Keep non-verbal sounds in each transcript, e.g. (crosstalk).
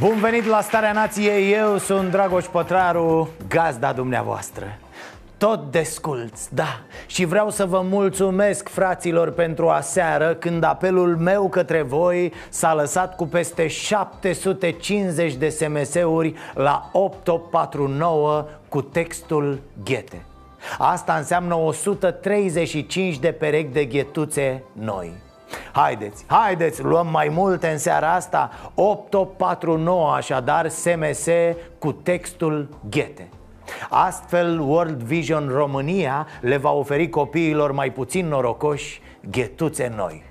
Bun venit la Starea Nației, eu sunt Dragoș Pătraru, gazda dumneavoastră. Tot desculți, da Și vreau să vă mulțumesc, fraților, pentru aseară Când apelul meu către voi s-a lăsat cu peste 750 de SMS-uri La 8849 cu textul Ghete. Asta înseamnă 135 de perechi de ghetuțe noi Haideți, haideți, luăm mai multe în seara asta. 8849 așadar SMS cu textul Ghete. Astfel, World Vision România le va oferi copiilor mai puțin norocoși ghetuțe noi.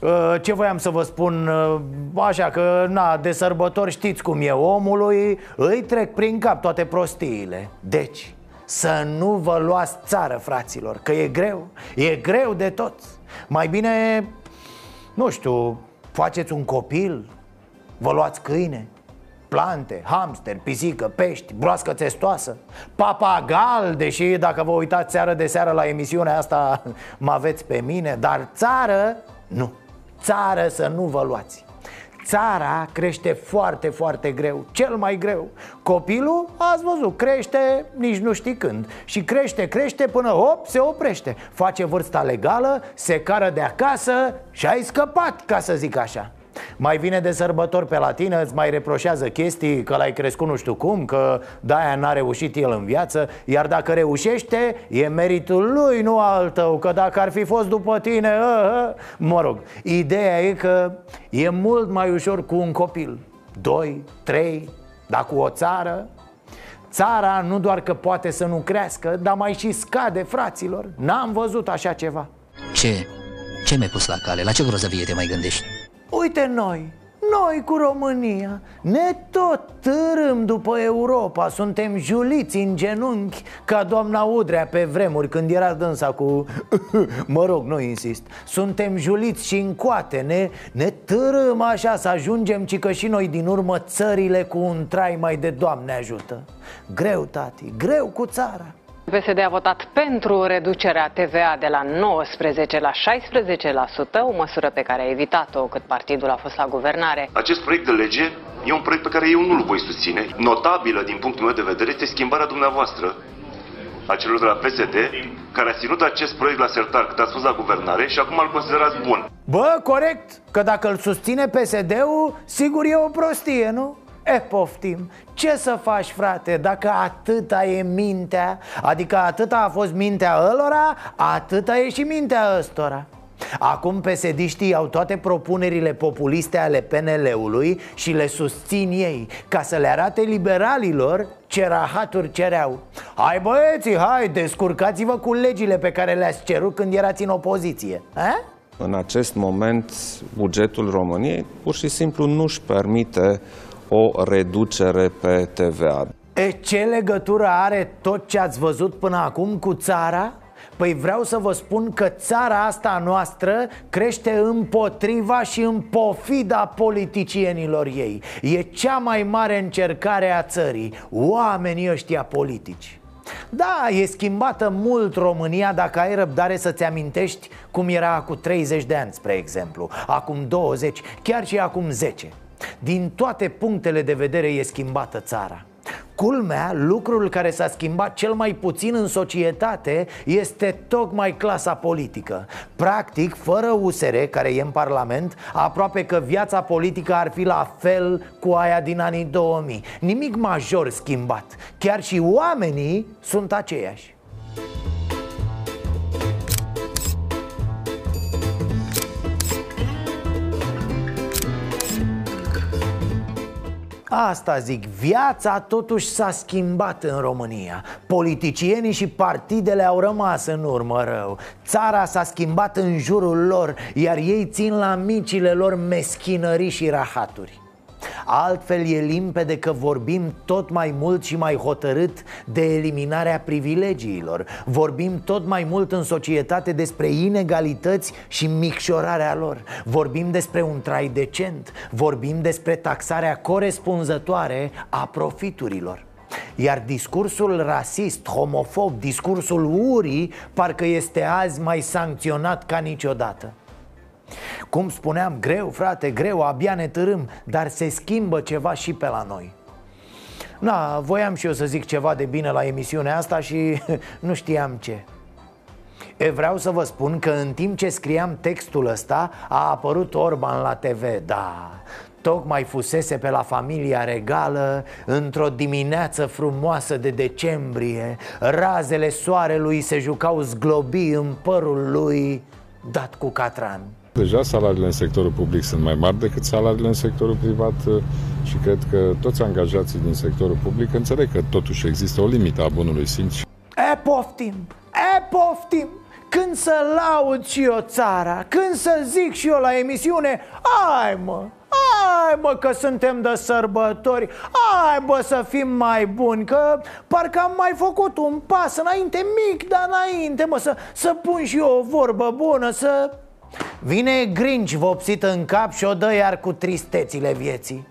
Uh, ce voiam să vă spun, uh, așa că, na, de sărbători știți cum e omului Îi trec prin cap toate prostiile. Deci, să nu vă luați țară, fraților, că e greu, e greu de tot Mai bine, nu știu, faceți un copil, vă luați câine plante, hamster, pisică, pești, broască testoasă Papagal, deși dacă vă uitați seară de seară la emisiunea asta (laughs) mă aveți pe mine Dar țară, nu, țară să nu vă luați Țara crește foarte, foarte greu, cel mai greu. Copilul, ați văzut, crește nici nu știi când. Și crește, crește până, hop, se oprește. Face vârsta legală, se cară de acasă și ai scăpat, ca să zic așa mai vine de sărbători pe la tine, îți mai reproșează chestii Că l-ai crescut nu știu cum Că de-aia n-a reușit el în viață Iar dacă reușește, e meritul lui, nu al tău Că dacă ar fi fost după tine, a, a, mă rog Ideea e că e mult mai ușor cu un copil Doi, trei, dar cu o țară Țara nu doar că poate să nu crească, dar mai și scade, fraților N-am văzut așa ceva Ce? Ce mi-ai pus la cale? La ce grozăvie te mai gândești? Uite noi, noi cu România. Ne tot târâm după Europa. Suntem juliți în genunchi Ca doamna Udrea pe vremuri Când era dânsa cu... (laughs) mă rog, nu insist. Suntem juliți și în coate. Ne, ne târâm așa să ajungem Ci că și noi din urmă țările Cu un trai mai de Doamne ajută. Greu, tati, greu cu țara PSD a votat pentru reducerea TVA de la 19 la 16%, o măsură pe care a evitat-o cât partidul a fost la guvernare. Acest proiect de lege e un proiect pe care eu nu-l voi susține. Notabilă din punctul meu de vedere este schimbarea dumneavoastră a celor de la PSD care a ținut acest proiect la sertar cât ați fost la guvernare și acum îl considerați bun. Bă, corect, că dacă îl susține PSD-ul, sigur e o prostie, nu? E, poftim, ce să faci, frate, dacă atâta e mintea Adică atâta a fost mintea ălora, atâta e și mintea ăstora. Acum psd au toate propunerile populiste ale PNL-ului și le susțin ei Ca să le arate liberalilor ce rahaturi cereau. Hai băieții, hai, descurcați-vă cu legile pe care le-ați cerut când erați în opoziție A? În acest moment, bugetul României pur și simplu nu-și permite o reducere pe TVA. E, ce legătură are tot ce ați văzut până acum cu țara? Păi vreau să vă spun că țara asta noastră crește împotriva și în pofida politicienilor ei. E cea mai mare încercare a țării, oamenii ăștia politici. Da, e schimbată mult România dacă ai răbdare să-ți amintești cum era cu 30 de ani, spre exemplu. Acum 20, chiar și acum 10 din toate punctele de vedere e schimbată țara. Culmea, lucrul care s-a schimbat cel mai puțin în societate este tocmai clasa politică. Practic, fără USR, care e în Parlament, aproape că viața politică ar fi la fel cu aia din anii 2000 Nimic major schimbat, chiar și oamenii sunt aceiași Asta zic, viața totuși s-a schimbat în România. Politicienii și partidele au rămas în urmă rău. Țara s-a schimbat în jurul lor Iar ei țin la micile lor meschinării și rahaturi Altfel e limpede că vorbim tot mai mult și mai hotărât de eliminarea privilegiilor. Vorbim tot mai mult în societate despre inegalități și micșorarea lor. Vorbim despre un trai decent. Vorbim despre taxarea corespunzătoare a profiturilor. Iar discursul rasist, homofob, discursul urii, parcă este azi mai sancționat ca niciodată Cum spuneam, greu, frate, greu, abia ne târâm Dar se schimbă ceva și pe la noi. Na, voiam și eu să zic ceva de bine la emisiunea asta și (laughs) nu știam ce. E, vreau să vă spun că în timp ce scriam textul ăsta A apărut Orban la TV, da Tocmai fusese pe la familia regală Într-o dimineață frumoasă de decembrie Razele soarelui se jucau zglobi în părul lui Dat cu catran Deja salariile în sectorul public sunt mai mari decât salariile în sectorul privat uh, și cred că toți angajații din sectorul public înțeleg că totuși există o limită a bunului simț. E poftim, e poftim Când să laud și eu țara, când să zic și eu la emisiune Ai mă, ai mă că suntem de sărbători Ai bă să fim mai buni Că parcă am mai făcut un pas înainte Mic, dar înainte mă Să, să pun și eu o vorbă bună Să Vine grinci vopsit în cap și o dă iar cu tristețile vieții.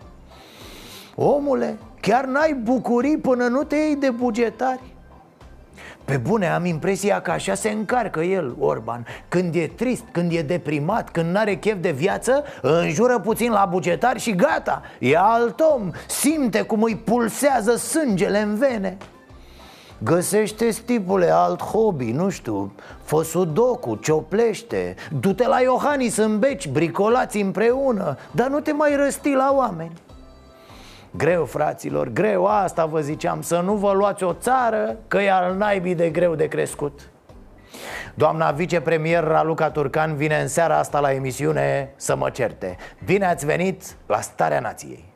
Omule, chiar n-ai bucurii până nu te iei de bugetari? Pe bune, am impresia că așa se încarcă el, Orban. Când e trist, când e deprimat, când n-are chef de viață Înjură puțin la bugetari și gata E alt om, simte cum îi pulsează sângele în vene Găsește, stipule, alt hobby, nu știu Fă sudoku, cioplește Du-te la Iohannis în beci, bricolați împreună Dar nu te mai răsti la oameni. Greu, fraților, greu, asta vă ziceam Să nu vă luați o țară, că e al naibii de greu de crescut. Doamna vicepremier Raluca Turcan vine în seara asta la emisiune să mă certe. Bine ați venit la Starea Nației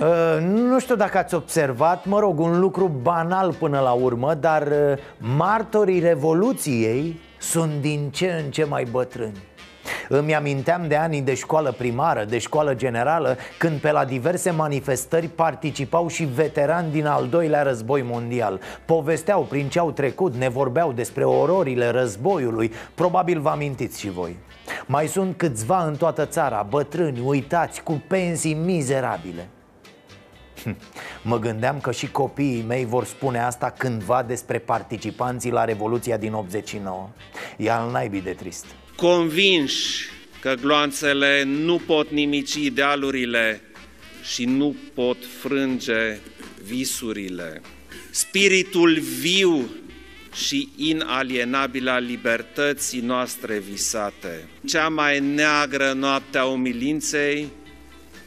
Uh, nu știu dacă ați observat, mă rog, un lucru banal până la urmă Dar uh, martorii Revoluției sunt din ce în ce mai bătrâni. Îmi aminteam de anii de școală primară, de școală generală Când pe la diverse manifestări participau și veterani din al doilea război mondial. Povesteau prin ce au trecut, ne vorbeau despre ororile războiului. Probabil vă amintiți și voi. Mai sunt câțiva în toată țara, bătrâni, uitați, cu pensii mizerabile (laughs) Mă gândeam că și copiii mei vor spune asta cândva despre participanții la Revoluția din 89 E al naibii de trist Convinși că gloanțele nu pot nimici idealurile și nu pot frânge visurile. Spiritul viu și inalienabil al libertății noastre visate. Cea mai neagră noapte a umilinței,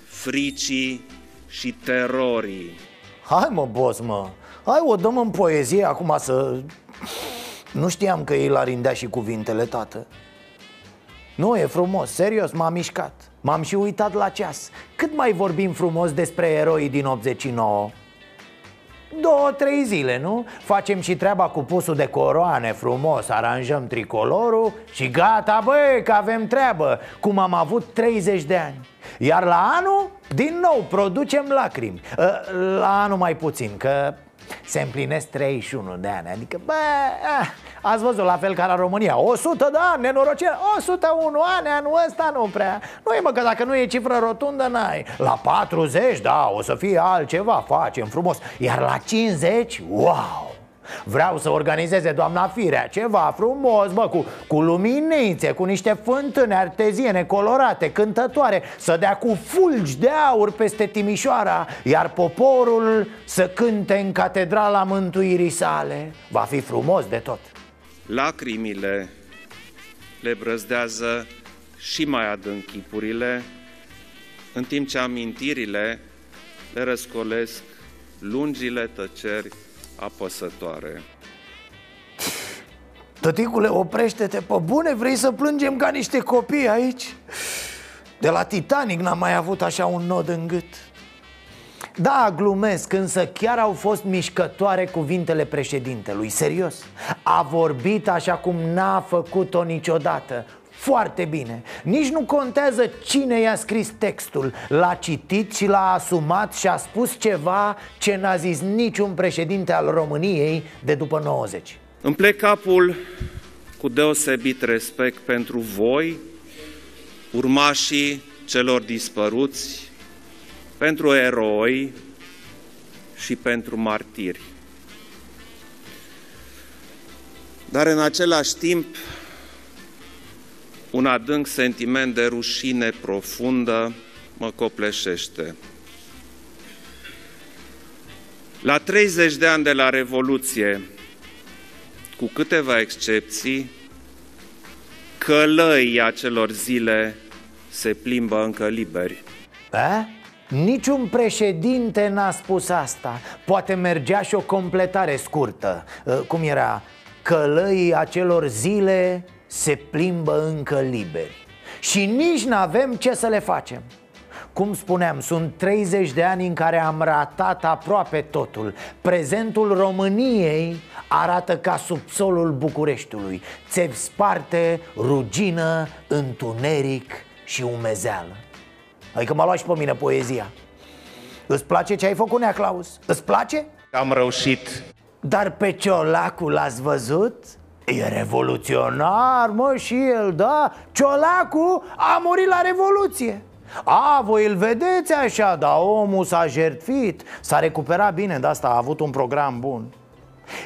fricii și terorii. Hai mă, boss, mă Hai o dăm în poezie acum să... Nu știam că ei l-ar rindea și cuvintele, tată Nu, e frumos, serios, m-am mișcat M-am și uitat la ceas Cât mai vorbim frumos despre eroii din 89? Două, trei zile, nu? Facem și treaba cu pusul de coroane frumos Aranjăm tricolorul și gata, băi, că avem treabă Cum am avut 30 de ani Iar la anul, din nou, producem lacrimi. Ă, La anul mai puțin, că se împlinesc 31 de ani. Adică, bă, eh, ați văzut la fel ca la România. 100 de ani, nenorocire. 101 ani, anul ăsta nu prea. Nu e mă că dacă nu e cifră rotundă, n-ai. La 40, da, o să fie altceva, facem frumos. Iar la 50, wow Vreau să organizeze doamna Firea ceva frumos, bă, cu, cu luminițe, cu niște fântâne arteziene colorate, cântătoare Să dea cu fulgi de aur peste Timișoara Iar poporul să cânte în catedrala mântuirii sale. Va fi frumos de tot. Lacrimile le brăzdează și mai adânc chipurile, în timp ce amintirile le răscolesc lungile tăceri apăsătoare. Tăticule, oprește-te, pe bune, vrei să plângem ca niște copii aici? De la Titanic n-am mai avut așa un nod în gât da, glumesc, însă chiar au fost mișcătoare cuvintele președintelui Serios A vorbit așa cum n-a făcut-o niciodată foarte bine. Nici nu contează cine i-a scris textul. L-a citit și l-a asumat și a spus ceva ce n-a zis niciun președinte al României de după 90 Îmi plec capul cu deosebit respect pentru voi, urmașii celor dispăruți, pentru eroi și pentru martiri. Dar în același timp un adânc sentiment de rușine profundă mă copleșește. La 30 de ani de la Revoluție, cu câteva excepții, călăii acelor zile se plimbă încă liberi. A? Niciun președinte n-a spus asta Poate mergea și o completare scurtă Cum era? Călăii acelor zile se plimbă încă liberi. Și nici n-avem ce să le facem. Cum spuneam, sunt 30 de ani în care am ratat aproape totul. Prezentul României arată ca subsolul Bucureștiului. Țevi sparte, rugină, întuneric și umezeală. Adică m-a luat și pe mine poezia. Îți place ce ai făcut, Nea Claus? Îți place? Am reușit. Dar pe Ciolacu l-ați văzut? E revoluționar, mă, și el, da. Ciolacu a murit la Revoluție. A, voi îl vedeți așa, dar omul s-a jertfit S-a recuperat bine, de asta a avut un program bun.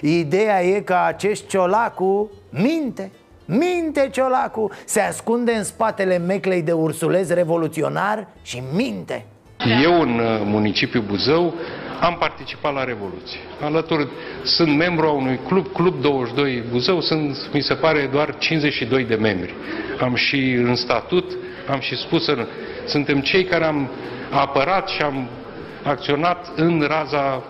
Ideea e că acest Ciolacu minte Minte Ciolacu, se ascunde în spatele meclei de ursuleț revoluționar și minte. Eu în uh, municipiul Buzău am participat la Revoluție. Alături sunt membru a unui club, Club 22 Buzău, sunt, mi se pare, doar 52 de membri. Am și în statut, am și spus, în, suntem cei care am apărat și am acționat în raza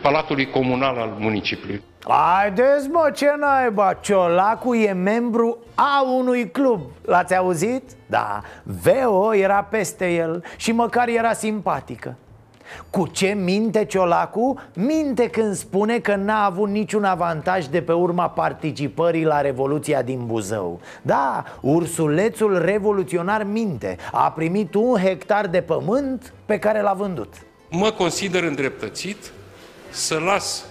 Palatului Comunal al municipiului. Haideți mă, ce naiba, Ciolacu e membru a unui club L-ați auzit? Da, Veo era peste el și măcar era simpatică cu ce minte Ciolacu? Minte când spune că n-a avut niciun avantaj de pe urma participării la Revoluția din Buzău Da, ursulețul revoluționar minte A primit un hectar de pământ pe care l-a vândut Mă consider îndreptățit să las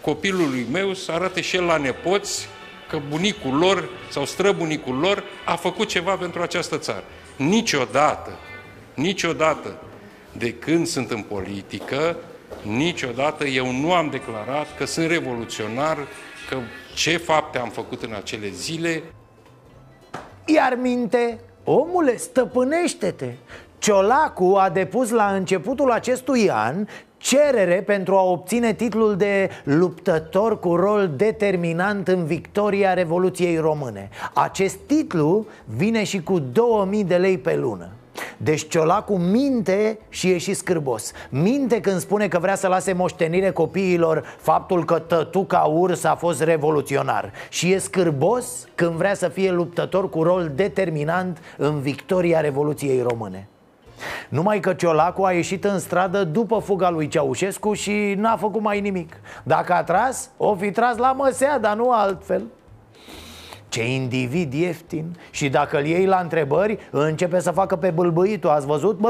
copilului meu să arate și el la nepoți că bunicul lor sau străbunicul lor a făcut ceva pentru această țară. Niciodată, niciodată de când sunt în politică, niciodată eu nu am declarat că sunt revoluționar, că ce fapte am făcut în acele zile. Iar minte, omule, stăpânește-te! Ciolacu a depus la începutul acestui an cerere pentru a obține titlul de luptător cu rol determinant în victoria Revoluției Române Acest titlu vine și cu 2000 de lei pe lună deci Ciolacu minte și e și scârbos. Minte când spune că vrea să lase moștenire copiilor Faptul că tătuca urs a fost revoluționar. Și e scârbos când vrea să fie luptător cu rol determinant în victoria Revoluției Române. Numai că Ciolacu a ieșit în stradă după fuga lui Ceaușescu și n-a făcut mai nimic. Dacă a tras, o fi tras la măsea, dar nu altfel ce individ ieftin. Și dacă îl iei la întrebări Începe să facă pe bâlbâitul. Ați văzut?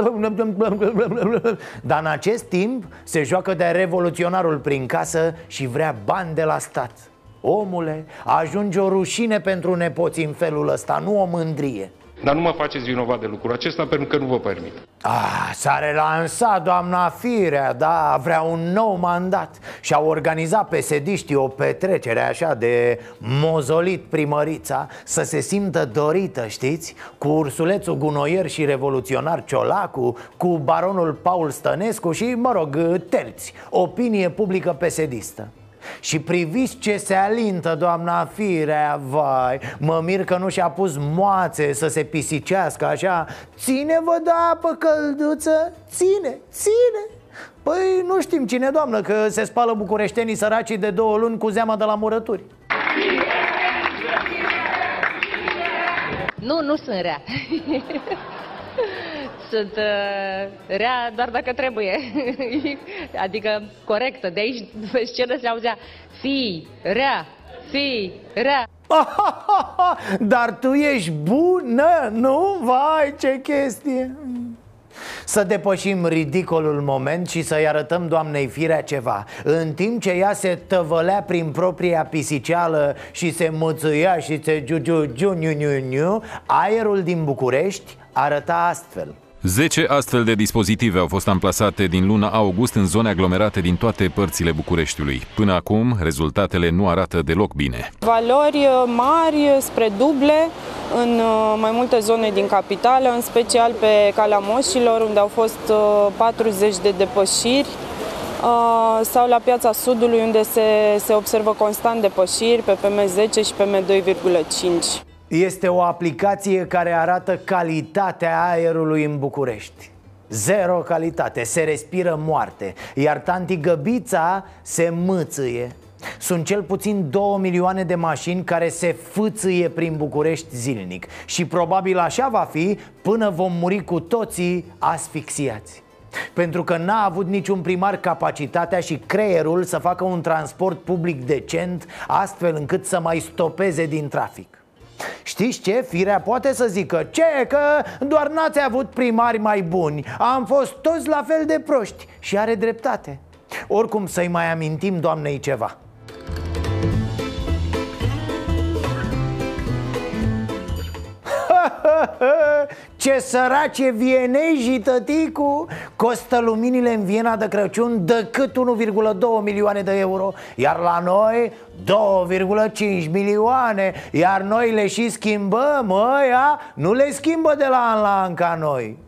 Dar în acest timp se joacă de revoluționarul prin casă Și vrea bani de la stat. Omule, ajunge o rușine pentru nepoți în felul ăsta Nu o mândrie dar nu mă faceți vinovat de lucrul acesta pentru că nu vă permit. Ah, s-a relansat doamna Firea, da, vrea un nou mandat Și a organizat psd o petrecere așa de mozolit primărița Să se simtă dorită, știți? Cu ursulețul gunoier și revoluționar Ciolacu Cu baronul Paul Stănescu și, mă rog, terți Opinie publică psd și priviți ce se alintă, doamna Firea, vai. Mă mir că nu și-a pus moațe să se pisicească așa. Ține-vă de apă călduță, ține, ține. Păi nu știm cine, doamnă, că se spală bucureștenii săracii de două luni cu zeama de la murături. Nu, nu sunt rea (laughs) sunt uh, rea doar dacă trebuie. (laughs) adică corectă. De aici pe scenă se auzea fi, rea, fi, rea. (laughs) Dar tu ești bună, nu? Vai, ce chestie! Să depășim ridicolul moment și să-i arătăm doamnei Firea ceva În timp ce ea se tăvălea prin propria pisiceală și se mățâia și se giu Aerul din București arăta astfel 10 astfel de dispozitive au fost amplasate din luna august în zone aglomerate din toate părțile Bucureștiului. Până acum, rezultatele nu arată deloc bine. Valori mari spre duble în uh, mai multe zone din capitală, în special pe Calea Moșilor, unde au fost 40 de depășiri, sau la Piața Sudului, unde se, se observă constant depășiri pe PM10 și PM2,5. Este o aplicație care arată calitatea aerului în București. Zero calitate, se respiră moarte Iar tanti Găbița se mâțâie. Sunt cel puțin 2 milioane de mașini care se fâțâie prin București zilnic Și probabil așa va fi până vom muri cu toții asfixiați. Pentru că n-a avut niciun primar capacitatea și creierul să facă un transport public decent Astfel încât să mai stopeze din trafic Știți ce? Firea poate să zică Ce? Că doar n-ați avut primari mai buni Am fost toți la fel de proști Și are dreptate Oricum să-i mai amintim doamnei ceva (laughs) Ce sărace vieneji, tăticu! Costă luminile în Viena de Crăciun decât 1,2 milioane de euro Iar la noi 2,5 milioane Iar noi le și schimbăm, ăia nu le schimbă de la an la an ca noi.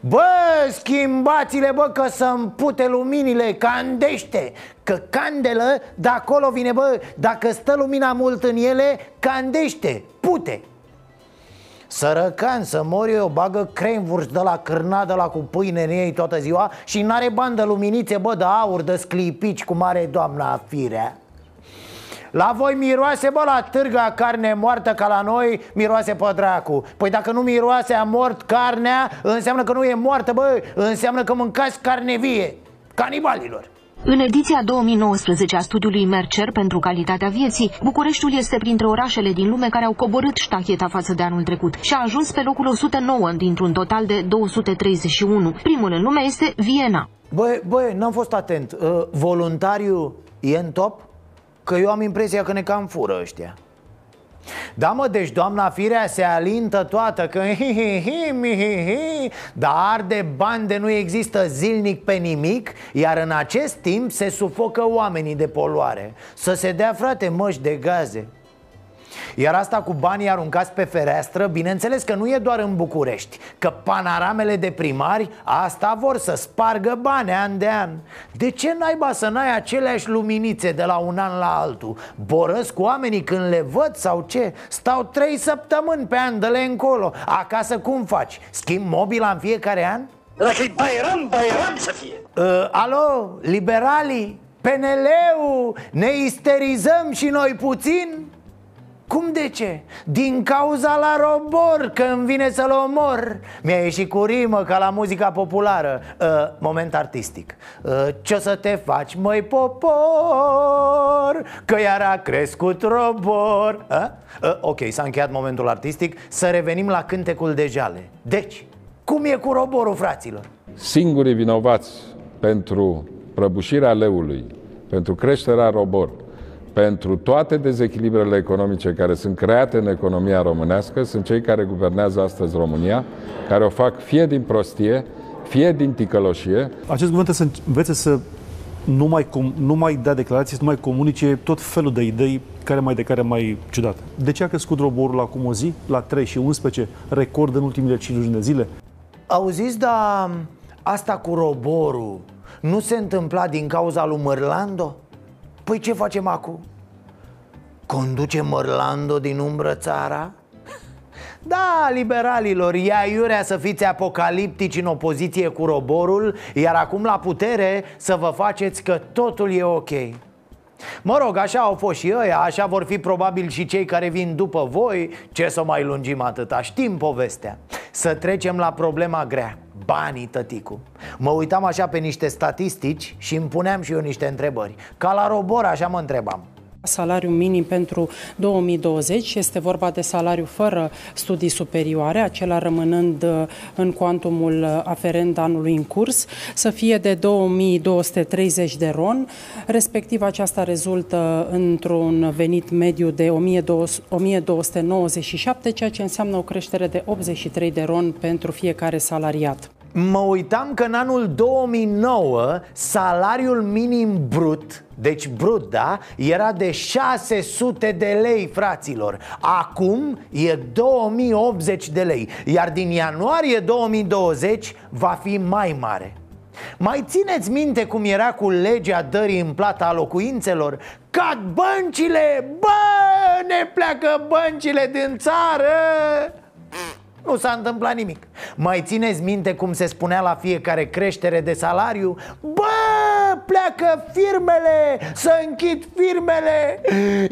Bă, schimbați-le, bă, că să-mi pute luminile, candește Că candelă, de acolo vine, bă, dacă stă lumina mult în ele, candește, pute Sărăcan să mor eu, bagă cremvurs de la cârnadă la cu pâine în ei toată ziua Și n-are bani de luminițe, bă, de aur, de sclipici, cum are doamna Firea. La voi miroase, bă, la târga carne moartă ca la noi miroase pe dracu Păi dacă nu miroase a mort carnea, înseamnă că nu e moartă, bă Înseamnă că mâncați carne vie, canibalilor în ediția 2019 a studiului Mercer pentru calitatea vieții, Bucureștiul este printre orașele din lume care au coborât ștacheta față de anul trecut și a ajuns pe locul 109 dintr-un total de 231. Primul în lume este Viena. Băi, băi, n-am fost atent. Uh, voluntariu e în top? Că eu am impresia că ne cam fură ăștia. Da mă, deci doamna Firea se alintă toată că hi, hi, hi, hi, hi, hi, Dar de bani de nu există zilnic pe nimic Iar în acest timp se sufocă oamenii de poluare. Să se dea frate măși de gaze iar asta cu banii aruncați pe fereastră, bineînțeles că nu e doar în București Că panoramele de primari asta vor să spargă bani an de an De ce naiba să n-ai aceleași luminițe de la un an la altul? Borăsc oamenii când le văd sau ce? Stau trei săptămâni pe an de le încolo Acasă cum faci? Schimb mobila în fiecare an? Dacă e Bairam, Bairam să fie uh, Alo, liberalii, PNL-ul, ne isterizăm și noi puțin? Cum de ce? Din cauza la robor, că îmi vine să-l omor Mi-a ieșit cu rimă ca la muzica populară uh, Moment artistic uh, Ce o să te faci, măi popor Că iar a crescut robor uh? Uh, Ok, s-a încheiat momentul artistic Să revenim la cântecul de jale Deci, cum e cu roborul, fraților? Singurii vinovați pentru prăbușirea leului Pentru creșterea robor pentru toate dezechilibrele economice care sunt create în economia românească, sunt cei care guvernează astăzi România, care o fac fie din prostie, fie din ticăloșie. Acest guvern să învețe să nu mai, com- nu mai dea declarații, să nu mai comunice tot felul de idei care mai de care mai ciudat. De ce a crescut roborul acum o zi, la 3 și 11, record în ultimile 5 luni de zile? Auziți, dar asta cu roborul nu se întâmpla din cauza lui Mărlando? Păi ce facem acum? Conduce Mărlando din umbră țara? Da, liberalilor, e aiurea să fiți apocaliptici în opoziție cu roborul Iar acum la putere să vă faceți că totul e ok. Mă rog, așa au fost și ăia, așa vor fi probabil și cei care vin după voi. Ce să mai lungim atâta, știm povestea. Să trecem la problema grea, banii tăticu Mă uitam așa pe niște statistici și îmi puneam și eu niște întrebări. Ca la robor așa mă întrebam Salariul minim pentru 2020 este vorba de salariu fără studii superioare, acela rămânând uh, în cuantumul uh, aferent anului în curs, să fie de 2230 de ron, respectiv aceasta rezultă într-un venit mediu de 1297, ceea ce înseamnă o creștere de 83 de ron pentru fiecare salariat. Mă uitam că în anul 2009 salariul minim brut, deci brut, da, era de 600 de lei, fraților. Acum e 2080 de lei, iar din ianuarie 2020 va fi mai mare. Mai țineți minte cum era cu legea dării în plata a locuințelor? Cad băncile, bă, ne pleacă băncile din țară nu s-a întâmplat nimic. Mai țineți minte cum se spunea la fiecare creștere de salariu? Bă, pleacă firmele, să închid firmele.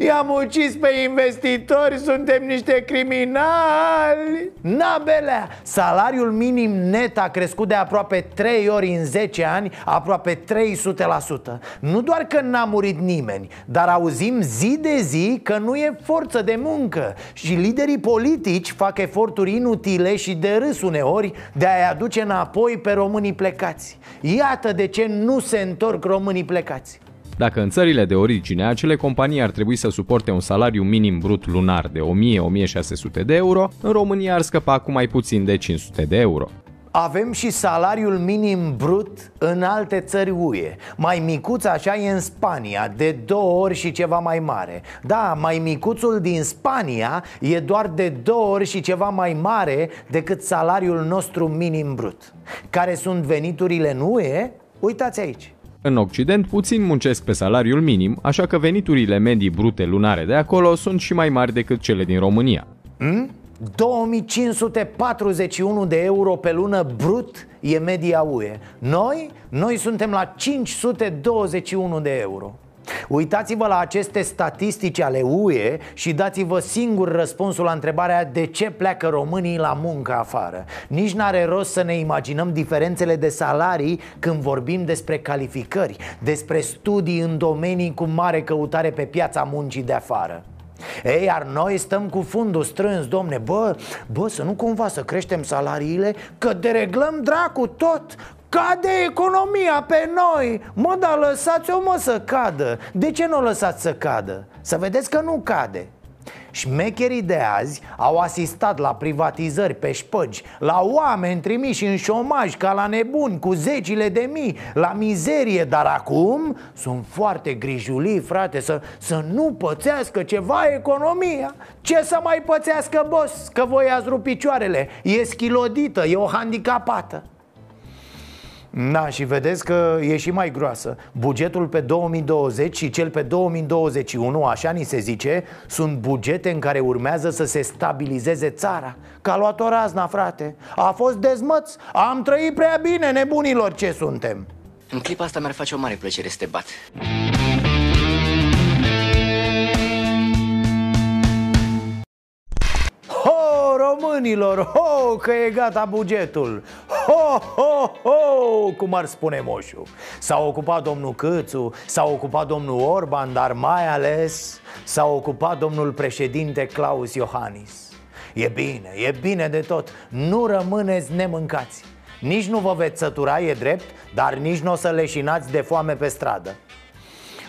I-am ucis pe investitori, suntem niște criminali. Nabelea, salariul minim net a crescut de aproape 3 ori în 10 ani, aproape 300% Nu doar că n-a murit nimeni, dar auzim zi de zi că nu e forță de muncă. Și liderii politici fac eforturi inutile și de râs uneori de a-i aduce înapoi pe românii plecați Iată de ce nu se întorc românii plecați dacă în țările de origine acele companii ar trebui să suporte un salariu minim brut lunar de 1000-1600 de euro, în România ar scăpa cu mai puțin de 500 de euro. Avem și salariul minim brut în alte țări UE Mai micuț așa e în Spania, de două ori și ceva mai mare Da, mai micuțul din Spania e doar de două ori și ceva mai mare decât salariul nostru minim brut Care sunt veniturile în UE? Uitați aici în Occident, puțin muncesc pe salariul minim, așa că veniturile medii brute lunare de acolo sunt și mai mari decât cele din România. Hmm? 2541 de euro pe lună brut e media UE Noi, noi suntem la 521 de euro. Uitați-vă la aceste statistici ale UE și dați-vă singur răspunsul la întrebarea de ce pleacă românii la muncă afară. Nici n-are rost să ne imaginăm diferențele de salarii când vorbim despre calificări Despre studii în domenii cu mare căutare pe piața muncii de afară ei, iar noi stăm cu fundul strâns, domne Bă, bă, să nu cumva să creștem salariile? Că dereglăm dracu tot. Cade economia pe noi. Mă, dar lăsați-o mă să cadă. De ce nu o lăsați să cadă? Să vedeți că nu cade Șmecherii de azi au asistat la privatizări pe șpăgi La oameni trimiși în șomaj ca la nebuni Cu zecile de mii La mizerie Dar acum sunt foarte grijulii, frate Să, să nu pățească ceva economia Ce să mai pățească, boss? Că voi ați rupt picioarele E schilodită, e o handicapată da, și vedeți că e și mai groasă. Bugetul pe 2020 și cel pe 2021, așa ni se zice Sunt bugete în care urmează să se stabilizeze țara. Că a luat-o razna, frate. A fost dezmăț, am trăit prea bine, nebunilor ce suntem. În clipa asta mi-ar face o mare plăcere să te bat românilor, ho, că e gata bugetul. Ho, ho, ho, cum ar spune moșu S-a ocupat domnul Câțu, s-a ocupat domnul Orban, dar mai ales s-a ocupat domnul președinte Claus Iohannis. E bine, e bine de tot, nu rămâneți nemâncați. Nici nu vă veți sătura, e drept, dar nici nu o să leșinați de foame pe stradă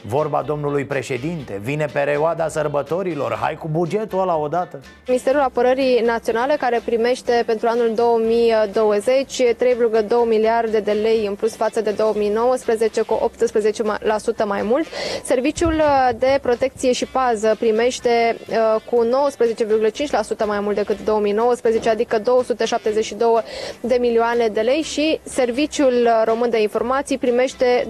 Vorba domnului președinte, vine perioada sărbătorilor, hai cu bugetul ăla odată. Ministerul Apărării Naționale care primește pentru anul 2020 3,2 miliarde de lei în plus față de 2019 cu 18% mai mult. Serviciul de protecție și pază primește uh, cu 19,5% mai mult decât 2019, adică 272 de milioane de lei și Serviciul Român de Informații primește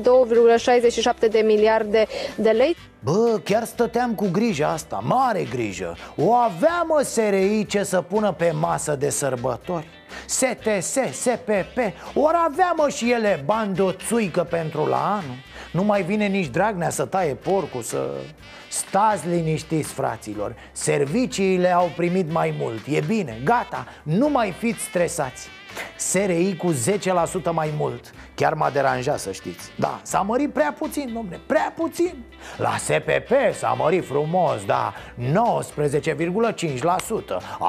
2,67 de miliarde de, de lei. Bă, chiar stăteam cu grijă asta, mare grijă. O aveam mă SRI ce să pună pe masă de sărbători. STS, SPP Ori aveam mă și ele bani de o țuică pentru la anul Nu mai vine nici Dragnea să taie porcul, să... Stați liniștiți, fraților. Serviciile au primit mai mult. E bine, gata, nu mai fiți stresați. SRI cu 10% mai mult. Chiar m-a deranjat să știți. Da, s-a mărit prea puțin, domne, prea puțin. La SPP s-a mărit frumos, da 19,5%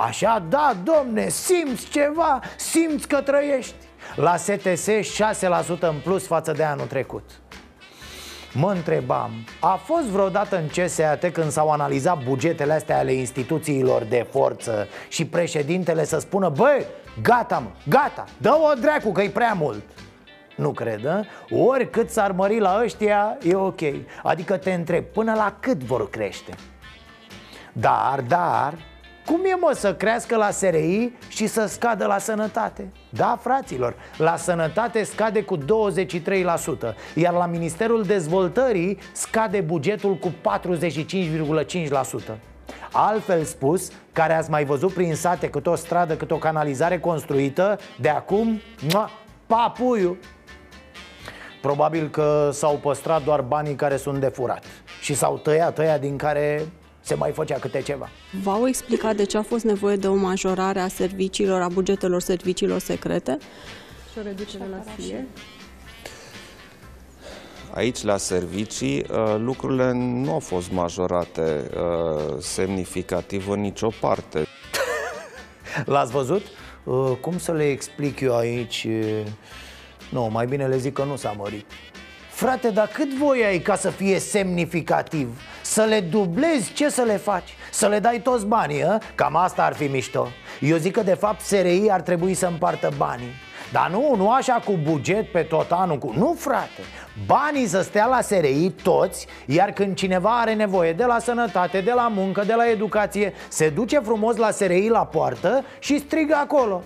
Așa, da, domne, simți ceva, simți că trăiești. La STS 6% în plus față de anul trecut Mă întrebam, a fost vreodată în CSAT când s-au analizat bugetele astea ale instituțiilor de forță Și președintele să spună, băi, Gata, mă, gata, dă-o dracu că e prea mult nu cred, a? Oricât s-ar mări la ăștia, e ok Adică te întreb, până la cât vor crește? Dar, dar, cum e mă să crească la SRI și să scadă la sănătate? Da, fraților, la sănătate scade cu 23% Iar la Ministerul Dezvoltării scade bugetul cu 45,5% Altfel spus, care ați mai văzut prin sate cât o stradă, cât o canalizare construită De acum, mua, papuiu Probabil că s-au păstrat doar banii care sunt de furat Și s-au tăiat ăia din care se mai făcea câte ceva V-au explicat de ce a fost nevoie de o majorare a serviciilor, a bugetelor serviciilor secrete? Și o reducere la SIE? Aici, la servicii, uh, lucrurile nu au fost majorate uh, semnificativ în nicio parte. (laughs) L-ați văzut? Uh, cum să le explic eu aici? Nu, mai bine le zic că nu s-a mărit Frate, dar cât voi ai ca să fie semnificativ? Să le dublezi, ce să le faci? Să le dai toți banii, a? Cam asta ar fi mișto Eu zic că de fapt SRI ar trebui să împartă banii dar nu, nu așa cu buget pe tot anul cu... Nu, frate, banii să stea la SRI toți Iar când cineva are nevoie de la sănătate, de la muncă, de la educație Se duce frumos la SRI la poartă și strigă acolo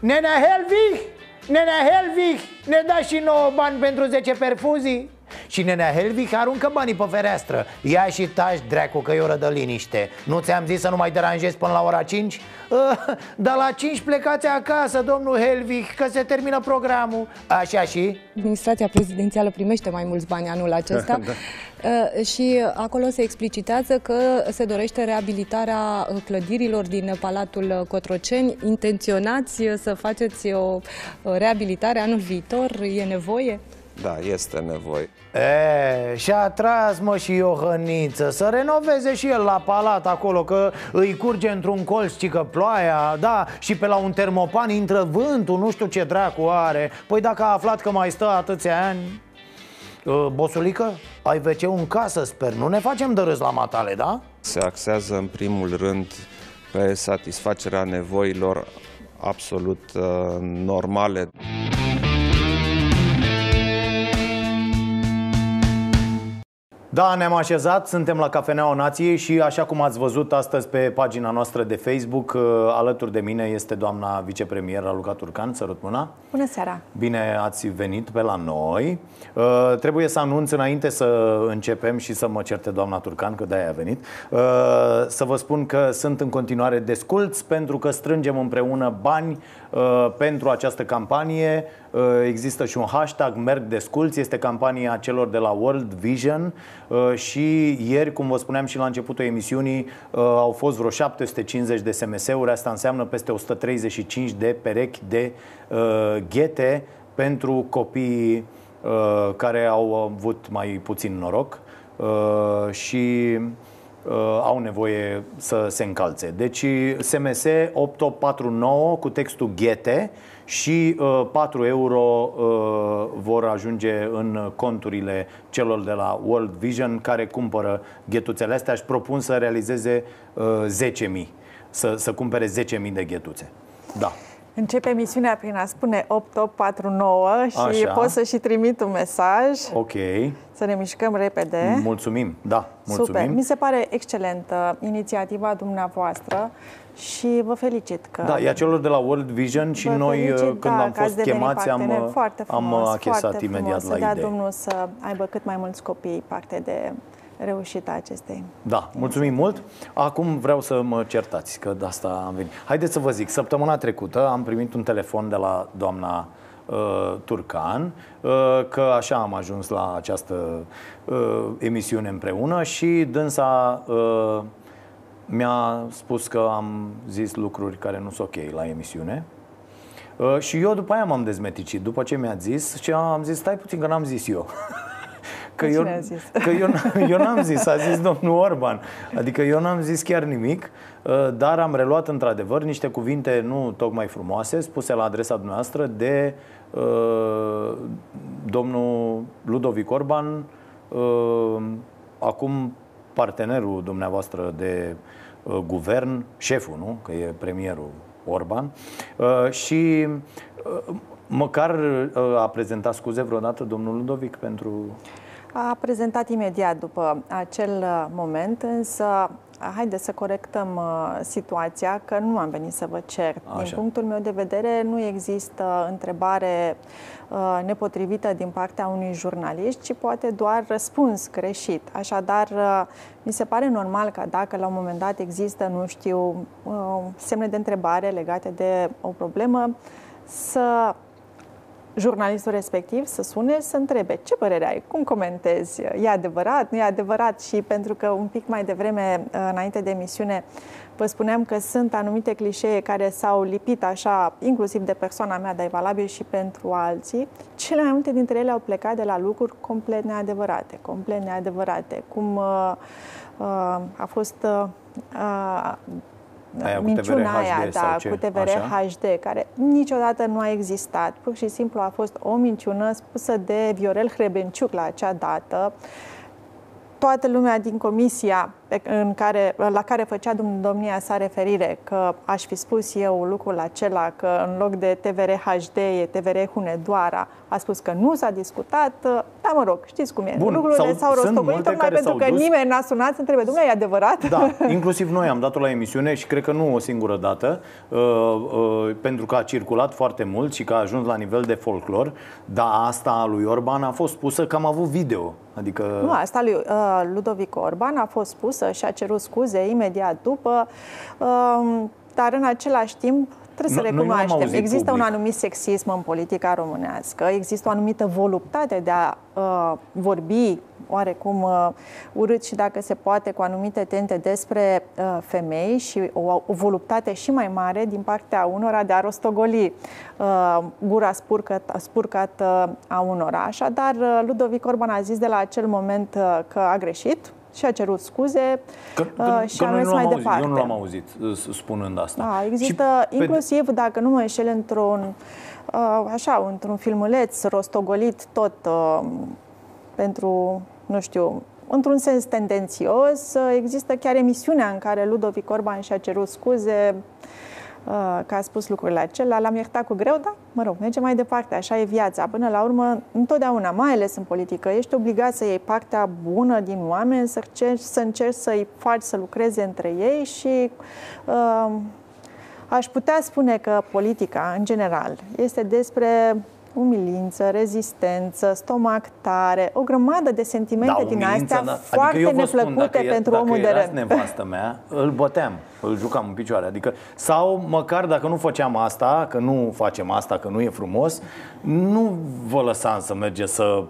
Nenea Helvig, Nenea Helvig, ne da și nouă bani pentru 10 perfuzii? Și nenea Helvig aruncă banii pe fereastră Ia și taci, dracu, că e oră de liniște Nu ți-am zis să nu mai deranjezi până la ora 5? Uh, dar la 5 plecați acasă, domnul Helvig, că se termină programul Așa și? Administrația prezidențială primește mai mulți bani anul acesta (laughs) da. Uh, și acolo se explicitează că se dorește reabilitarea clădirilor din Palatul Cotroceni. Intenționați să faceți o reabilitare anul viitor? E nevoie? Da, este nevoie. E, și-a tras mă și Iohăniță Să renoveze și el la palat acolo Că îi curge într-un colț cică ploaia Da, și pe la un termopan intră vântul Nu știu ce dracu are Păi dacă a aflat că mai stă atâția ani Bosulică, ai wc în casă, sper Nu ne facem de râs la matale, da? Se axează în primul rând pe satisfacerea nevoilor absolut uh, normale Da, ne-am așezat, suntem la Cafeneaua Nației și așa cum ați văzut astăzi pe pagina noastră de Facebook, uh, alături de mine este doamna vicepremier Raluca Turcan, sărut mâna. Bună seara! Bine ați venit pe la noi. Uh, trebuie să anunț înainte să începem și să mă certe doamna Turcan, că de-aia a venit, uh, să vă spun că sunt în continuare desculți pentru că strângem împreună bani uh, pentru această campanie. Uh, există și un hashtag Merg Desculți, este campania celor de la World Vision uh, și ieri, cum vă spuneam și la începutul emisiunii, uh, au fost vreo 750 de SMS-uri, asta înseamnă peste 135 de perechi de uh, ghete pentru copiii uh, care au avut mai puțin noroc uh, și uh, au nevoie să se încalțe. Deci SMS 8849 cu textul ghete și uh, 4 euro uh, vor ajunge în conturile celor de la World Vision care cumpără ghetuțele astea și propun să realizeze uh, 10.000, să, să cumpere 10.000 de ghetuțe. Da. Începe emisiunea prin a spune 8849 și Așa. pot să și trimit un mesaj. Ok. Să ne mișcăm repede. Mulțumim, da, mulțumim. Super. Mi se pare excelentă inițiativa dumneavoastră și vă felicit că... Da, e a celor de la World Vision și Vă noi felicit, când da, am că ați fost devenit chemați am, partener foarte am frumos, achesat foarte imediat frumos, la să dea idee. Domnul să aibă cât mai mulți copii parte de reușita acestei. Da, mulțumim mult. Acum vreau să mă certați, că de asta am venit. Haideți să vă zic, săptămâna trecută am primit un telefon de la doamna uh, Turcan, uh, că așa am ajuns la această uh, emisiune împreună și dânsa uh, mi-a spus că am zis lucruri care nu sunt ok la emisiune. Uh, și eu după aia m-am dezmeticit, după ce mi-a zis și am zis, stai puțin că n-am zis eu. (laughs) Că eu, Cine a zis? că eu, eu n-am zis, a zis domnul Orban. Adică eu n-am zis chiar nimic, uh, dar am reluat într-adevăr niște cuvinte nu tocmai frumoase, spuse la adresa dumneavoastră de uh, domnul Ludovic Orban, uh, acum partenerul dumneavoastră de uh, guvern, șeful, nu? Că e premierul Orban uh, și uh, măcar uh, a prezentat scuze vreodată domnul Ludovic pentru... A prezentat imediat după acel uh, moment, însă haideți să corectăm uh, situația, că nu am venit să vă cer. Așa. Din punctul meu de vedere, nu există întrebare uh, nepotrivită din partea unui jurnalist, ci poate doar răspuns greșit. Așadar, uh, mi se pare normal că dacă la un moment dat există, nu știu, uh, semne de întrebare legate de o problemă, să jurnalistul respectiv să sune să întrebe ce părere ai, cum comentezi, e adevărat, nu e adevărat? Și pentru că un pic mai devreme, înainte de emisiune, vă spuneam că sunt anumite clișee care s-au lipit așa, inclusiv de persoana mea, dar e valabil și pentru alții, cele mai multe dintre ele au plecat de la lucruri complet neadevărate, complet neadevărate, cum uh, uh, a fost uh, uh, Aia cu minciuna TVR aia, HD sau da, ce? cu TVR Așa? HD, care niciodată nu a existat. Pur și simplu a fost o minciună spusă de Viorel Hrebenciuc la acea dată. Toată lumea din comisia pe, în care, la care făcea dom- domnia sa referire că aș fi spus eu lucrul acela, că în loc de TVR HD e TVR Hunedoara, a spus că nu s-a discutat. Da, mă rog, știți cum e. Bun, Lucrurile sau- s-au sunt rostogolit multe tocmai care pentru s-au că dus. nimeni n-a sunat să întrebe, domnule, e adevărat? Da, inclusiv noi am dat-o la emisiune și cred că nu o singură dată, uh, uh, pentru că a circulat foarte mult și că a ajuns la nivel de folclor, dar asta a lui Orban a fost pusă că am avut video. Adică... Nu, asta lui uh, Ludovic Orban a fost spusă și a cerut scuze imediat după, uh, dar în același timp trebuie să Nu- noi nu am recunoaștem, auzit există public. un anumit sexism în politica românească, există o anumită voluptate de a uh, vorbi oarecum uh, urât și dacă se poate cu anumite tente despre uh, femei și o, o voluptate și mai mare din partea unora de a rostogoli uh, gura spurcat, spurcat uh, a unora. Așadar, uh, Ludovic Orban a zis de la acel moment uh, că a greșit și a cerut scuze Că, uh, că, și că a noi mers nu l-am mai auzit, departe. eu nu l-am auzit uh, spunând asta. Da, Și există pe- inclusiv, dacă nu mă înșel, într-un uh, așa, într-un filmuleț rostogolit tot uh, pentru, nu știu, într-un sens tendențios, uh, există chiar emisiunea în care Ludovic Orban și-a cerut scuze uh, că a spus lucrurile acelea, l-am iertat cu greu, dar, mă rog, merge mai departe, așa e viața. Până la urmă, întotdeauna, mai ales în politică, ești obligat să iei partea bună din oameni, să încerci, să încerci să-i faci să lucreze între ei și uh, aș putea spune că politica, în general, este despre umilință, rezistență, stomac tare, o grămadă de sentimente din umilință, astea da. foarte adică eu vă spun, neplăcute dacă e- pentru dacă omul de erați rând. nevastă mea, (laughs) îl băteam, îl jucam în picioare. Adică, sau măcar dacă nu făceam asta, că nu facem asta, că nu e frumos, nu vă lăsam să mergeți să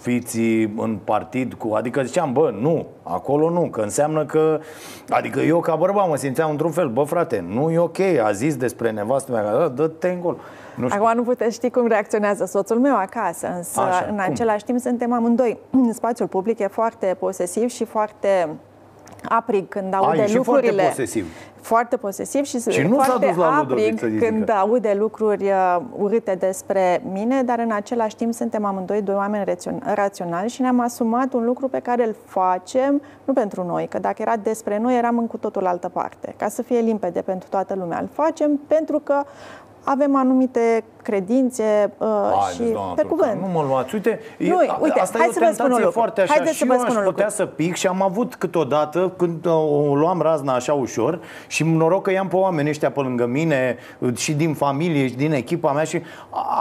fiți în partid cu... Adică ziceam, bă, nu, acolo nu, că înseamnă că... Adică eu ca bărbat mă simțeam într-un fel, bă frate, nu e ok, a zis despre nevastă mea, "Da, dă-te în gol. Nu știu. Acum nu puteți ști cum reacționează soțul meu acasă, însă Așa, în cum? același timp suntem amândoi. În spațiul public e foarte posesiv și foarte aprig când aude e și lucrurile. foarte posesiv. Foarte posesiv și, Și nu s-a foarte dus la Ludovic aprig să zică. când aude lucruri uh, urâte despre mine, dar în același timp suntem amândoi doi oameni rațion- raționali și ne-am asumat un lucru pe care îl facem, nu pentru noi, că dacă era despre noi, eram în cu totul altă parte. Ca să fie limpede pentru toată lumea, îl facem pentru că avem anumite credințe uh, Haideți, și doamna pe Turcă, cuvânt. Nu mă luați. Uite, Nu, e, uite, asta hai e o să vă spun un tentație lucru. foarte așa. Haideți și să vă eu spun aș un lucru. putea să pic și am avut câteodată când uh, o luam razna așa ușor și noroc că i-am pe oamenii ăștia pe lângă mine uh, și din familie și din echipa mea și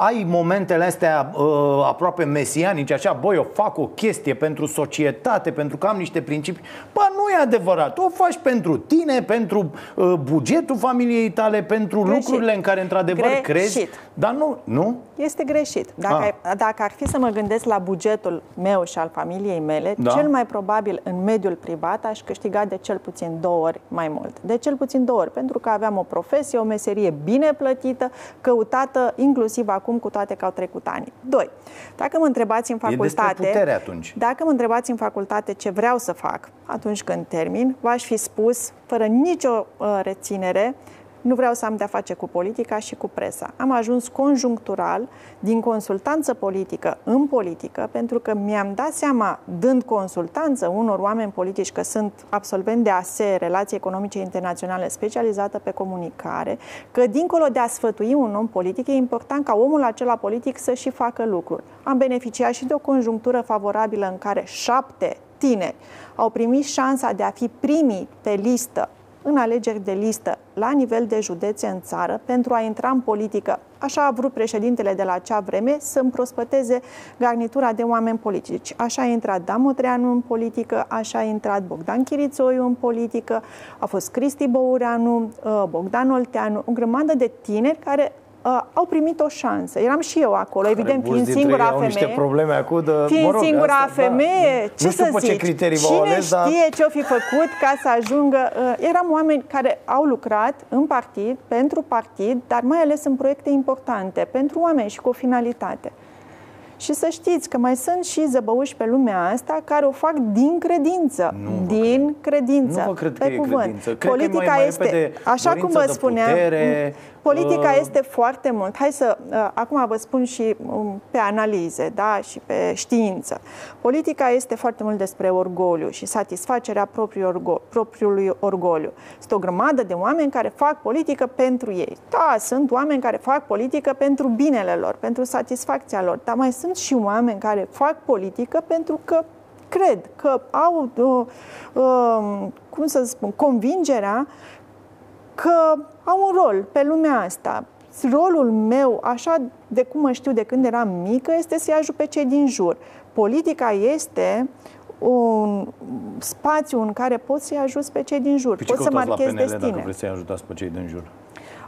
ai momentele astea uh, aproape mesianice, așa, băi, eu fac o chestie pentru societate, pentru că am niște principii. Bă, nu e adevărat. O faci pentru tine, pentru uh, bugetul familiei tale, pentru Greșit. lucrurile în care într-adevăr Greșit. crezi. Dar nu, nu? Este greșit. Dacă, Ah. ai, dacă ar fi să mă gândesc la bugetul meu și al familiei mele, Da. cel mai probabil în mediul privat aș câștiga de cel puțin două ori mai mult. De cel puțin două ori, pentru că aveam o profesie, o meserie bine plătită, căutată inclusiv acum cu toate că au trecut ani. Doi, dacă mă întrebați în E despre facultate... putere atunci. Dacă mă întrebați în facultate ce vreau să fac atunci când termin, v-aș fi spus, fără nicio uh, reținere, nu vreau să am de-a face cu politica și cu presa. Am ajuns conjunctural din consultanță politică în politică, pentru că mi-am dat seama, dând consultanță unor oameni politici, că sunt absolvent de ASE, Relații Economice Internaționale, specializată pe comunicare, că dincolo de a sfătui un om politic, e important ca omul acela politic să și facă lucruri. Am beneficiat și de o conjunctură favorabilă în care șapte tineri au primit șansa de a fi primii pe listă în alegeri de listă la nivel de județe în țară pentru a intra în politică. Așa a vrut președintele de la acea vreme să împrospăteze garnitura de oameni politici. Așa a intrat Damotreanu în politică, așa a intrat Bogdan Chirițoiu în politică, a fost Cristi Băureanu, uh, Bogdan Olteanu, o grămadă de tineri care uh, au primit o șansă. Eram și eu acolo, Care evident, mulți fiind dintre singura ei au femeie. niște probleme acum de, Fiind mă rog, singura asta, femeie, da. ce nu știu să pe zici? ce criterii v-au Cine ales, dar... știe ce-o fi făcut ca să ajungă... Uh, eram oameni care au lucrat în partid, pentru partid, dar mai ales în proiecte importante, pentru oameni și cu o finalitate. Și să știți că mai sunt și zăbăuși pe lumea asta care o fac din credință. din credință. Nu vă cred pe că e cuvânt. credință. Cred Politica că e mai, mai este, repede așa cum dorință vă de spuneam, putere, politica uh, este foarte mult. Hai să, uh, acum vă spun și um, pe analize, da, și pe știință. Politica este foarte mult despre orgoliu și satisfacerea propriului, orgo, propriului orgoliu. Sunt o grămadă de oameni care fac politică pentru ei. Da, sunt oameni care fac politică pentru binele lor, pentru satisfacția lor, dar mai sunt și oameni care fac politică pentru că cred că au, uh, uh, cum să spun, convingerea că au un rol pe lumea asta. Rolul meu, așa de cum mă știu de când eram mică, este să-i ajut pe cei din jur. Politica este un spațiu în care poți să-i ajuți pe cei din jur, Păi ce poți să căutați la marchezi PNL dacă destine. vreți să-i ajutați pe cei din jur?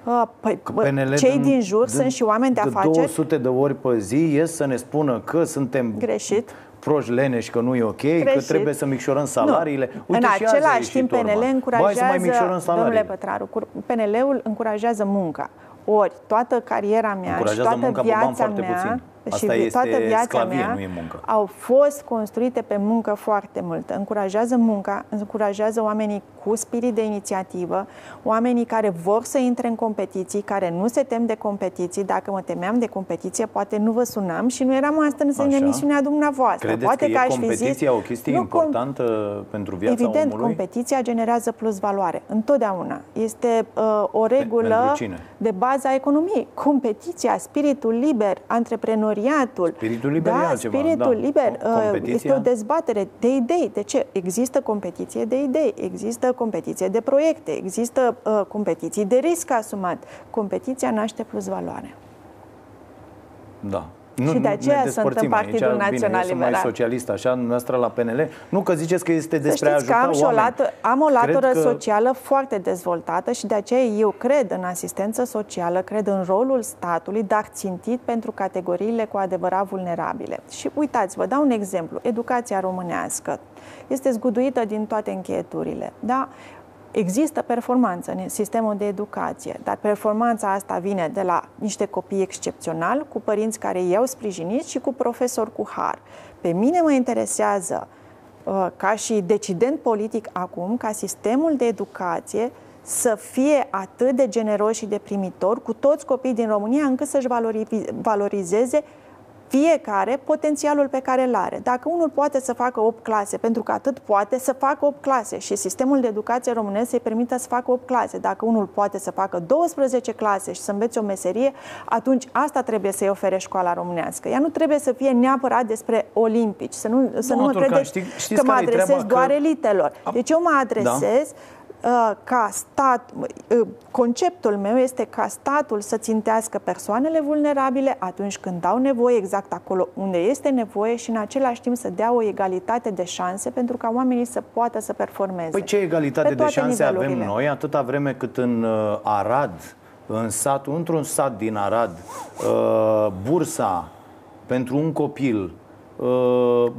Uh, Păi, bă, PNL cei dând- din jur dând sunt și oameni de de afaceri 200 de ori pe zi ies să ne spună că suntem greșit. Proști leneși, că nu e ok, că Greșit. trebuie să micșorăm salariile. Nu. Uite, în și azi a același ieșit timp, PNL Orban. Ba, hai încurajează, să mai micșorăm salariile. domnule Pătraru, cur- PNL-ul încurajează munca. Ori toată cariera mea Încurajează și toată munca pe bani viața foarte mea puțin. Și Asta vi- este toată viața sclavie, mea nu e muncă. au fost construite pe muncă foarte multă. Încurajează munca, încurajează oamenii cu spirit de inițiativă, oamenii care vor să intre în competiții, care nu se tem de competiții. Dacă mă temeam de competiție, poate nu vă sunam și nu eram astăzi în Așa. emisiunea dumneavoastră. Credeți poate că, că e aș fi zis, competiția o chestie nu com- importantă pentru viața Evident, omului? competiția generează plus valoare. Întotdeauna. Este uh, o regulă pentru cine? de bază a economiei. Competiția, spiritul liber, antreprenoriatul. Spiritul liber e da, altceva, spiritul da. liber uh, Competiția? este o dezbatere de idei. De ce? Există competiție de idei, există competiție de proiecte, există uh, competiții de risc asumat. Competiția naște plus valoare. Da. Și de aceea ne sunt în despărțim Partidul aici. Național Bine, eu sunt mai Liberal. socialist, așa, noastră la PNL. Nu că ziceți că este Să despre a știți că ajuta am, și o oameni. latură, am o latură Cred că- socială foarte dezvoltată și de aceea eu cred în asistență socială, cred în rolul statului, dar țintit pentru categoriile cu adevărat vulnerabile. Și uitați, vă dau un exemplu. Educația românească este zguduită din toate încheieturile. Da? Există performanță în sistemul de educație, dar performanța asta vine de la niște copii excepționali, cu părinți care i-au sprijinit și cu profesori cu har. Pe mine mă interesează uh, ca și decident politic acum, ca sistemul de educație să fie atât de generos și de primitor cu toți copiii din România încât să-și valori- valorizeze fiecare potențialul pe care îl are. Dacă unul poate să facă 8 clase, pentru că atât poate să facă 8 clase și sistemul de educație românesc să-i permită să facă 8 clase. Dacă unul poate să facă 12 clase și să învețe o meserie, atunci asta trebuie să-i ofere școala românească. Ea nu trebuie să fie neapărat despre olimpici, să nu, să Nu, nu mă Turcan, credeți știi- știți că mă care e adresez treaba? doar Că- elitelor. Deci eu mă adresez uh, ca stat, uh, conceptul meu este ca statul să țintească persoanele vulnerabile atunci când au nevoie, exact acolo unde este nevoie și în același timp să dea o egalitate de șanse pentru ca oamenii să poată să performeze. Păi ce egalitate Pe de toate șanse avem nivelurile. noi, atâta vreme cât în uh, Arad, în satul, într-un sat din Arad, uh, bursa pentru un copil, uh,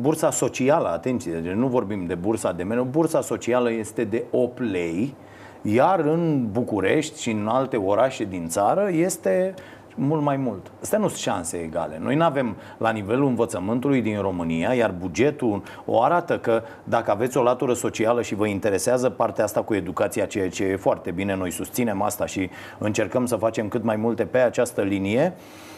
bursa socială, atenție, deci nu vorbim de bursa de meniu, bursa socială este de 8 lei, iar în București și în alte orașe din țară este mult mai mult. Astea nu sunt șanse egale. Noi nu avem la nivelul învățământului din România, iar bugetul o arată că dacă aveți o latură socială și vă interesează partea asta cu educația, ceea ce e foarte bine, noi susținem asta și încercăm să facem cât mai multe pe această linie, uh,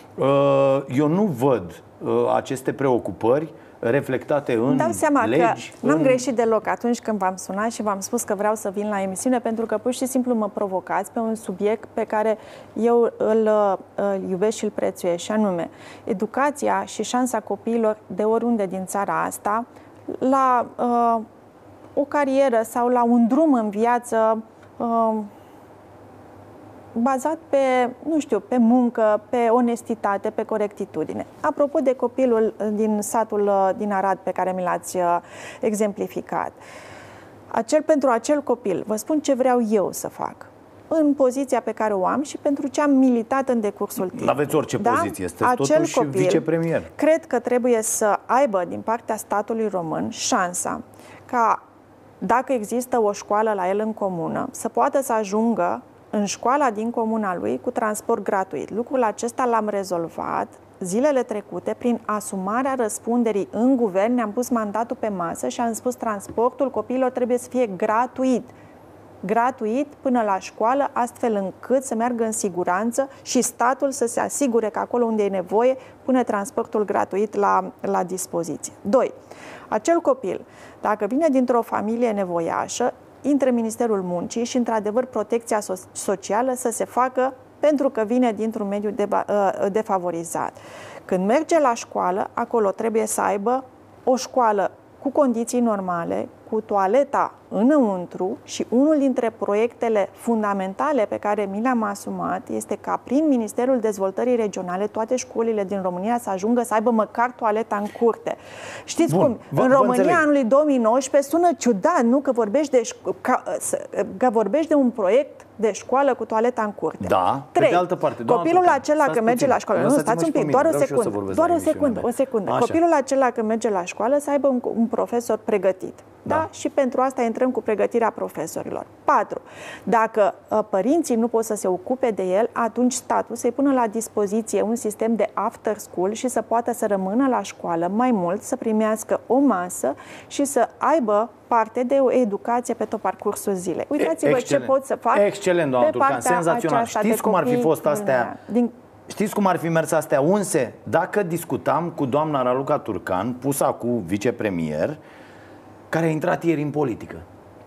eu nu văd uh, aceste preocupări reflectate în Îmi dau seama legi, că n-am în... greșit deloc atunci când v-am sunat și v-am spus că vreau să vin la emisiune pentru că pur și simplu mă provocați pe un subiect pe care eu îl, îl iubesc și îl prețuiesc și anume educația și șansa copiilor de oriunde din țara asta la uh, o carieră sau la un drum în viață uh, bazat pe, nu știu, pe muncă, pe onestitate, pe corectitudine. Apropo de copilul din satul uh, din Arad pe care mi l-ați uh, exemplificat, acel, pentru acel copil, vă spun ce vreau eu să fac în poziția pe care o am și pentru ce am militat în decursul timpului. Aveți orice da? poziție, sunteți Acel totuși copil, vicepremier. Cred că trebuie să aibă din partea statului român șansa ca dacă există o școală la el în comună, să poată să ajungă în școala din comuna lui cu transport gratuit. Lucrul acesta l-am rezolvat zilele trecute prin asumarea răspunderii în guvern. Ne-am pus mandatul pe masă și am spus transportul copiilor trebuie să fie gratuit gratuit până la școală, astfel încât să meargă în siguranță și statul să se asigure că acolo unde e nevoie pune transportul gratuit la, la dispoziție. 2. Acel copil, dacă vine dintr-o familie nevoiașă, intre Ministerul Muncii și, într-adevăr, protecția so- socială să se facă pentru că vine dintr-un mediu de, uh, defavorizat. Când merge la școală, acolo trebuie să aibă o școală cu condiții normale, cu toaleta înăuntru și unul dintre proiectele fundamentale pe care mi le-am asumat este ca prin Ministerul Dezvoltării Regionale toate școlile din România să ajungă să aibă măcar toaleta în curte. Știți Bun, cum? vă- în vă România înțeleg. anului 2019 sună ciudat, nu? Că vorbești de, șco- ca, să- că vorbești de un proiect de școală cu toaleta în curte. Da, pe Trei. de altă parte, doamna Copilul Turcan, acela stați când merge puțin. la școală, nu, Lăsați-mă stați un și pe pic, mine, doar o vreau și eu să secundă, vorbesc doar la o secundă, emisiunea o secundă. mea. Așa. Copilul acela când merge la școală să aibă un, un profesor pregătit. Da. da? Și pentru asta intrăm cu pregătirea profesorilor. 4. Dacă uh, părinții nu pot să se ocupe de el, atunci statul să-i pună la dispoziție un sistem de after school și să poată să rămână la școală mai mult, să primească o masă și să aibă parte de o educație pe tot parcursul zilei. Uitați-vă ce Excelent. pot să fac Excelent, doamnă pe Turcan, partea senzațional. aceasta Știți de cum ar fi copii fost astea? Din Știți cum ar fi mers astea unse? Dacă discutam cu doamna Raluca Turcan, pusă cu vicepremier, care a intrat ieri în politică.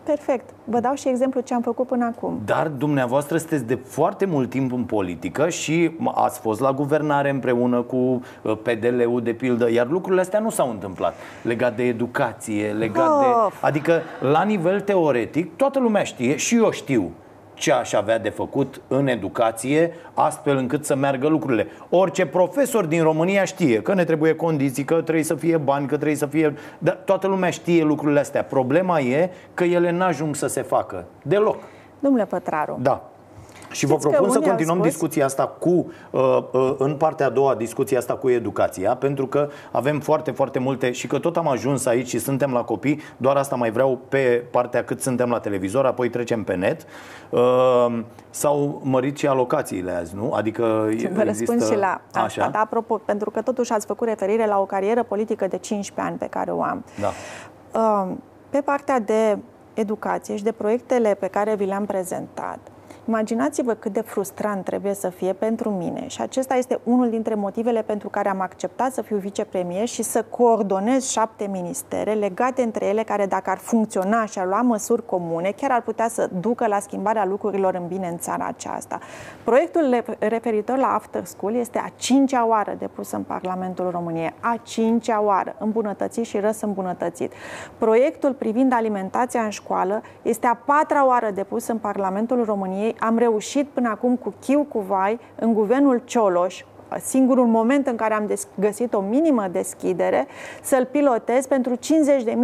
Perfect. Vă dau și exemplu ce am făcut până acum. Dar dumneavoastră sunteți de foarte mult timp în politică și m- ați fost la guvernare împreună cu uh, PDL-ul de pildă, iar lucrurile astea nu s-au întâmplat. Legat de educație, legat de... Of. Adică, la nivel teoretic, toată lumea știe și eu știu ce aș avea de făcut în educație, astfel încât să meargă lucrurile. Orice profesor din România știe că ne trebuie condiții, că trebuie să fie bani, că trebuie să fie... Dar toată lumea știe lucrurile astea. Problema e că ele n-ajung să se facă deloc. Domnule Pătraru, Da. Și vă Știți că propun să unii au continuăm spus- discuția asta cu, uh, uh, în partea a doua, discuția asta cu educația, pentru că avem foarte, foarte multe și că tot am ajuns aici și suntem la copii, doar asta mai vreau pe partea cât suntem la televizor, apoi trecem pe net. Uh, s-au mărit și alocațiile azi, nu? Adică Vă răspund și la asta. Așa? Dar, apropo, pentru că totuși ați făcut referire la o carieră politică de 15 ani pe care o am. Da. Uh, Pe partea de educație și de proiectele pe care vi le-am prezentat, imaginați-vă cât de frustrant trebuie să fie pentru mine și acesta este unul dintre motivele pentru care am acceptat să fiu vicepremier și să coordonez șapte ministere legate între ele care dacă ar funcționa și ar lua măsuri comune, chiar ar putea să ducă la schimbarea lucrurilor în bine în țara aceasta. Proiectul le- referitor la After School este a cincea oară depus în Parlamentul României, a cincea oară, îmbunătățit și răs îmbunătățit. Proiectul privind alimentația în școală este a patra oară depus în Parlamentul României. Am reușit până acum cu chiu cu vai în guvernul Cioloș, singurul moment în care am des- găsit o minimă deschidere, să-l pilotez pentru 50.000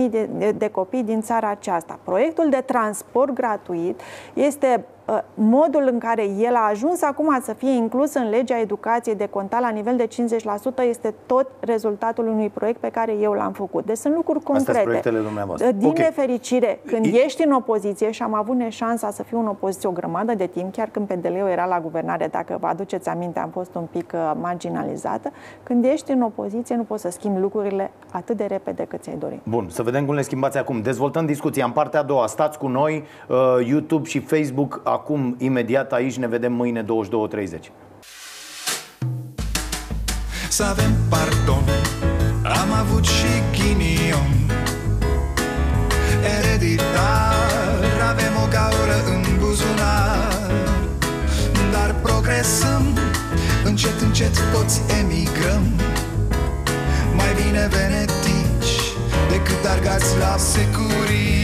de, de, de copii din țara aceasta. Proiectul de transport gratuit este uh, modul în care el a ajuns acum să fie inclus în legea educației de conta la nivel de 50% este tot rezultatul unui proiect pe care eu l-am făcut. Deci sunt lucruri concrete. Din okay. nefericire, când I... ești în opoziție și am avut șansa să fiu în opoziție o grămadă de timp, chiar când PDL era la guvernare, dacă vă aduceți aminte, am fost un pic uh, marginalizată, când ești în opoziție nu poți să schimbi lucrurile atât de repede cât ți-ai dori. Bun, să vedem cum le schimbați acum. Dezvoltăm discuția în partea a doua. Stați cu noi, uh, YouTube și Facebook, acum, imediat aici, ne vedem mâine 22.30. Să avem pardon, am avut și ghinion. Ereditar, avem o gaură în buzunar. Dar progresăm, încet, încet toți emigrăm. Mai bine venetici decât argați la securii